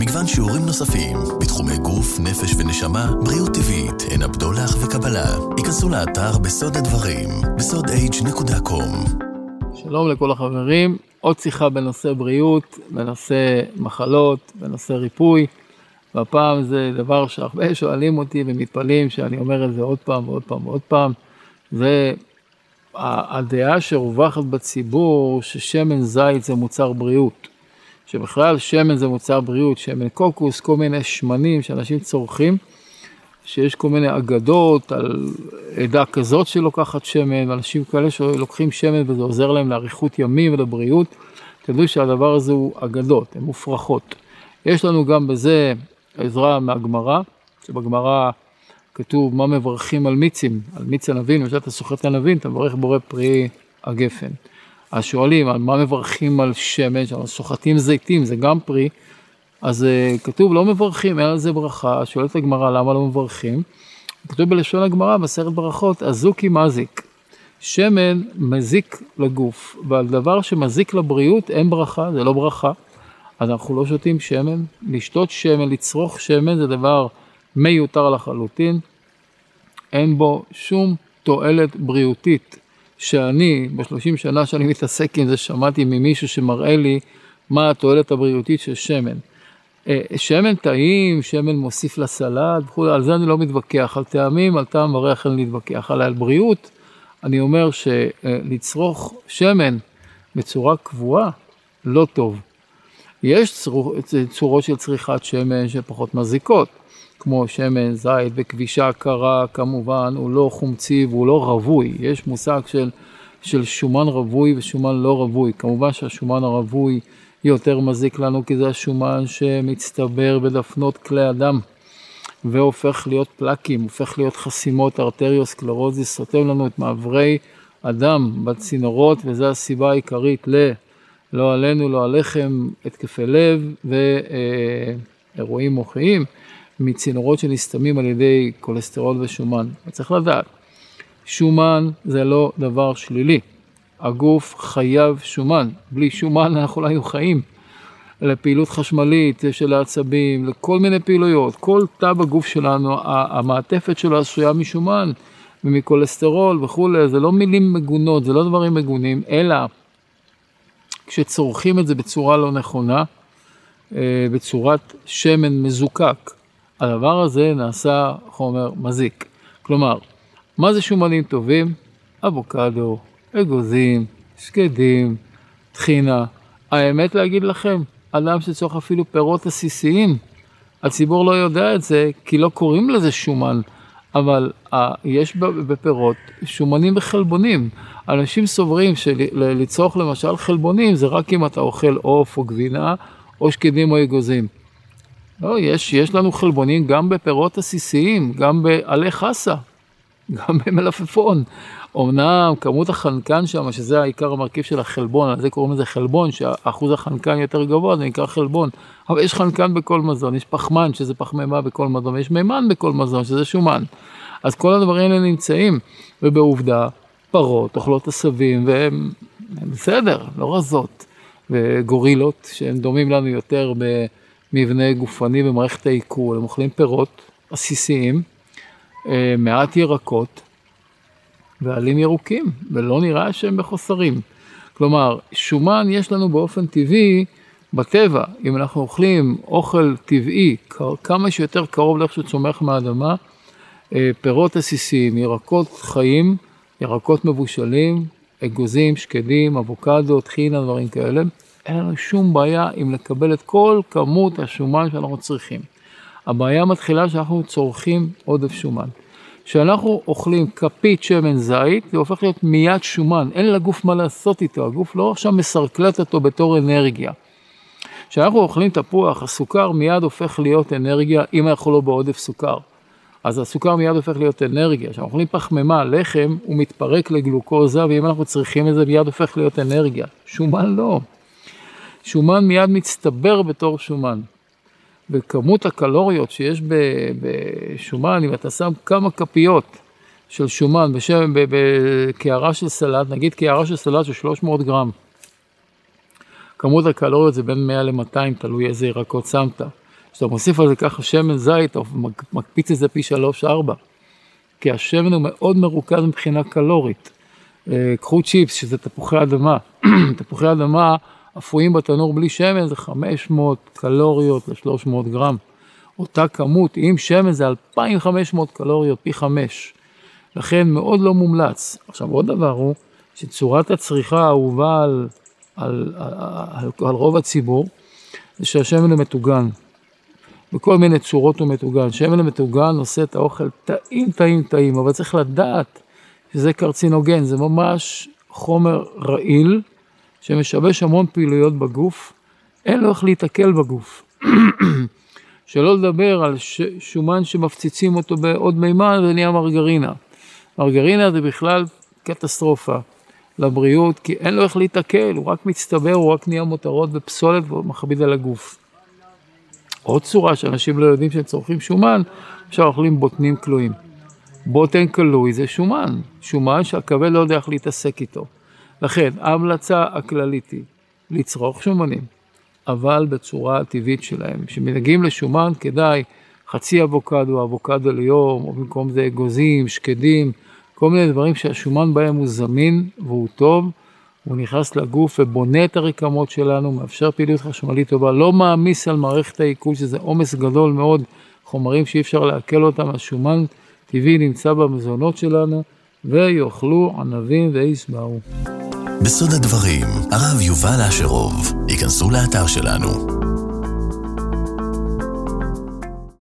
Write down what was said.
מגוון שיעורים נוספים בתחומי גוף, נפש ונשמה, בריאות טבעית, עין הבדולח וקבלה. היכנסו לאתר בסוד הדברים, בסוד-h.com. שלום לכל החברים, עוד שיחה בנושא בריאות, בנושא מחלות, בנושא ריפוי. והפעם זה דבר שהרבה שואלים אותי ומתפלאים שאני אומר את זה עוד פעם ועוד פעם ועוד פעם. זה הדעה שרווחת בציבור ששמן זית זה מוצר בריאות. שבכלל שמן זה מוצר בריאות, שמן קוקוס, כל מיני שמנים שאנשים צורכים, שיש כל מיני אגדות על עדה כזאת שלוקחת שמן, אנשים כאלה שלוקחים שמן וזה עוזר להם לאריכות ימים ולבריאות. תדעו שהדבר הזה הוא אגדות, הן מופרכות. יש לנו גם בזה עזרה מהגמרא, שבגמרא כתוב מה מברכים על מיצים, על מיץ ענבים, למשל אתה סוחט ענבים, אתה מברך בורא פרי הגפן. אז שואלים על מה מברכים על שמן, סוחטים זיתים, זה גם פרי, אז uh, כתוב לא מברכים, אין על זה ברכה, שואלת הגמרא למה לא מברכים, כתוב בלשון הגמרא בסרט ברכות, אזוקי מזיק, שמן מזיק לגוף, ועל דבר שמזיק לבריאות אין ברכה, זה לא ברכה, אז אנחנו לא שותים שמן, לשתות שמן, לצרוך שמן זה דבר מיותר לחלוטין, אין בו שום תועלת בריאותית. שאני, בשלושים שנה שאני מתעסק עם זה, שמעתי ממישהו שמראה לי מה התועלת הבריאותית של שמן. אה, שמן טעים, שמן מוסיף לסלט וכו', על זה אני לא מתווכח, על טעמים, על טעם וריח אין להתווכח, על בריאות, אני אומר שלצרוך שמן בצורה קבועה לא טוב. יש צור, צורות של צריכת שמן שפחות מזיקות, כמו שמן זית וכבישה קרה כמובן, הוא לא חומצי והוא לא רווי, יש מושג של, של שומן רווי ושומן לא רווי, כמובן שהשומן הרווי יותר מזיק לנו כי זה השומן שמצטבר בדפנות כלי הדם והופך להיות פלקים, הופך להיות חסימות ארטריוסקלרוזיס, סותם לנו את מעברי הדם בצינורות וזו הסיבה העיקרית ל... לא עלינו, לא עליכם, התקפי לב ואירועים מוחיים. מצינורות שנסתמים על ידי כולסטרול ושומן. צריך לדעת, שומן זה לא דבר שלילי. הגוף חייב שומן, בלי שומן אנחנו לא היו חיים. לפעילות חשמלית של העצבים, לכל מיני פעילויות, כל תא בגוף שלנו, המעטפת שלו עשויה משומן ומכולסטרול וכולי, זה לא מילים מגונות, זה לא דברים מגונים, אלא כשצורכים את זה בצורה לא נכונה, אה, בצורת שמן מזוקק, הדבר הזה נעשה חומר מזיק. כלומר, מה זה שומנים טובים? אבוקדו, אגוזים, שקדים, טחינה. האמת להגיד לכם, אדם שצורך אפילו פירות עסיסיים, הציבור לא יודע את זה כי לא קוראים לזה שומן, אבל uh, יש בפירות שומנים וחלבונים. אנשים סוברים שלצרוך למשל חלבונים זה רק אם אתה אוכל עוף או גבינה או שקדים או אגוזים. לא, יש, יש לנו חלבונים גם בפירות עסיסיים, גם בעלי חסה, גם במלפפון. אמנם כמות החנקן שם, שזה העיקר המרכיב של החלבון, על זה קוראים לזה חלבון, שאחוז החנקן יותר גבוה, זה נקרא חלבון. אבל יש חנקן בכל מזון, יש פחמן, שזה פחמימה בכל מזון, ויש מימן בכל מזון, שזה שומן. אז כל הדברים האלה נמצאים, ובעובדה, פרות אוכלות עשבים, והם בסדר, לא רזות. וגורילות, שהם דומים לנו יותר ב... מבנה גופני במערכת העיכול, הם אוכלים פירות עסיסיים, אה, מעט ירקות ועלים ירוקים, ולא נראה שהם בחוסרים. כלומר, שומן יש לנו באופן טבעי בטבע, אם אנחנו אוכלים אוכל טבעי, כמה שיותר קרוב לאיך שהוא צומח מהאדמה, אה, פירות עסיסיים, ירקות חיים, ירקות מבושלים, אגוזים, שקדים, אבוקדו, טחינה, דברים כאלה, אין לנו שום בעיה עם לקבל את כל כמות השומן שאנחנו צריכים. הבעיה מתחילה שאנחנו צורכים עודף שומן. כשאנחנו אוכלים כפית שמן זית, זה הופך להיות מיד שומן, אין לגוף מה לעשות איתו, הגוף לא עכשיו מסרקלט אותו בתור אנרגיה. כשאנחנו אוכלים תפוח, הסוכר מיד הופך להיות אנרגיה, אם אנחנו לא בעודף סוכר. אז הסוכר מיד הופך להיות אנרגיה. כשאנחנו אוכלים פחמימה, לחם, הוא מתפרק לגלוקוזה, ואם אנחנו צריכים את זה, מיד הופך להיות אנרגיה. שומן לא. שומן מיד מצטבר בתור שומן. וכמות הקלוריות שיש בשומן, אם אתה שם כמה כפיות של שומן בשם, בקערה של סלט, נגיד קערה של סלט של 300 גרם, כמות הקלוריות זה בין 100 ל-200, תלוי איזה ירקות שמת. כשאתה מוסיף על זה ככה שמן זית, אתה מקפיץ את זה פי 3-4, כי השמן הוא מאוד מרוכז מבחינה קלורית. אה, קחו צ'יפס, שזה תפוחי אדמה. תפוחי אדמה אפויים בתנור בלי שמן זה 500 קלוריות ל-300 גרם. אותה כמות עם שמן זה 2,500 קלוריות פי 5. לכן מאוד לא מומלץ. עכשיו עוד דבר הוא שצורת הצריכה האהובה על, על, על, על, על רוב הציבור זה שהשמן המטוגן. בכל מיני צורות הוא מטוגן. שמן המטוגן עושה את האוכל טעים טעים טעים, אבל צריך לדעת שזה קרצינוגן, זה ממש חומר רעיל שמשבש המון פעילויות בגוף, אין לו איך להתקל בגוף. שלא לדבר על ש... שומן שמפציצים אותו בעוד מימן ונהיה מרגרינה. מרגרינה זה בכלל קטסטרופה לבריאות, כי אין לו איך להתקל, הוא רק מצטבר, הוא רק נהיה מותרות ופסולת ומכביד על הגוף. עוד צורה שאנשים לא יודעים שהם צורכים שומן, אפשר אוכלים בוטנים כלואים. בוטן כלוי זה שומן, שומן שהכבד לא יודע איך להתעסק איתו. לכן ההמלצה הכללית היא לצרוך שומנים, אבל בצורה הטבעית שלהם. כשמנהגים לשומן כדאי חצי אבוקדו, אבוקדו ליום, או במקום זה אגוזים, שקדים, כל מיני דברים שהשומן בהם הוא זמין והוא טוב, הוא נכנס לגוף ובונה את הרקמות שלנו, מאפשר פעילות חשמלית טובה, לא מעמיס על מערכת העיכול שזה עומס גדול מאוד, חומרים שאי אפשר לעכל אותם, השומן טבעי נמצא במזונות שלנו, ויאכלו ענבים וישבעו. בסוד הדברים, הרב יובל אשרוב, ייכנסו לאתר שלנו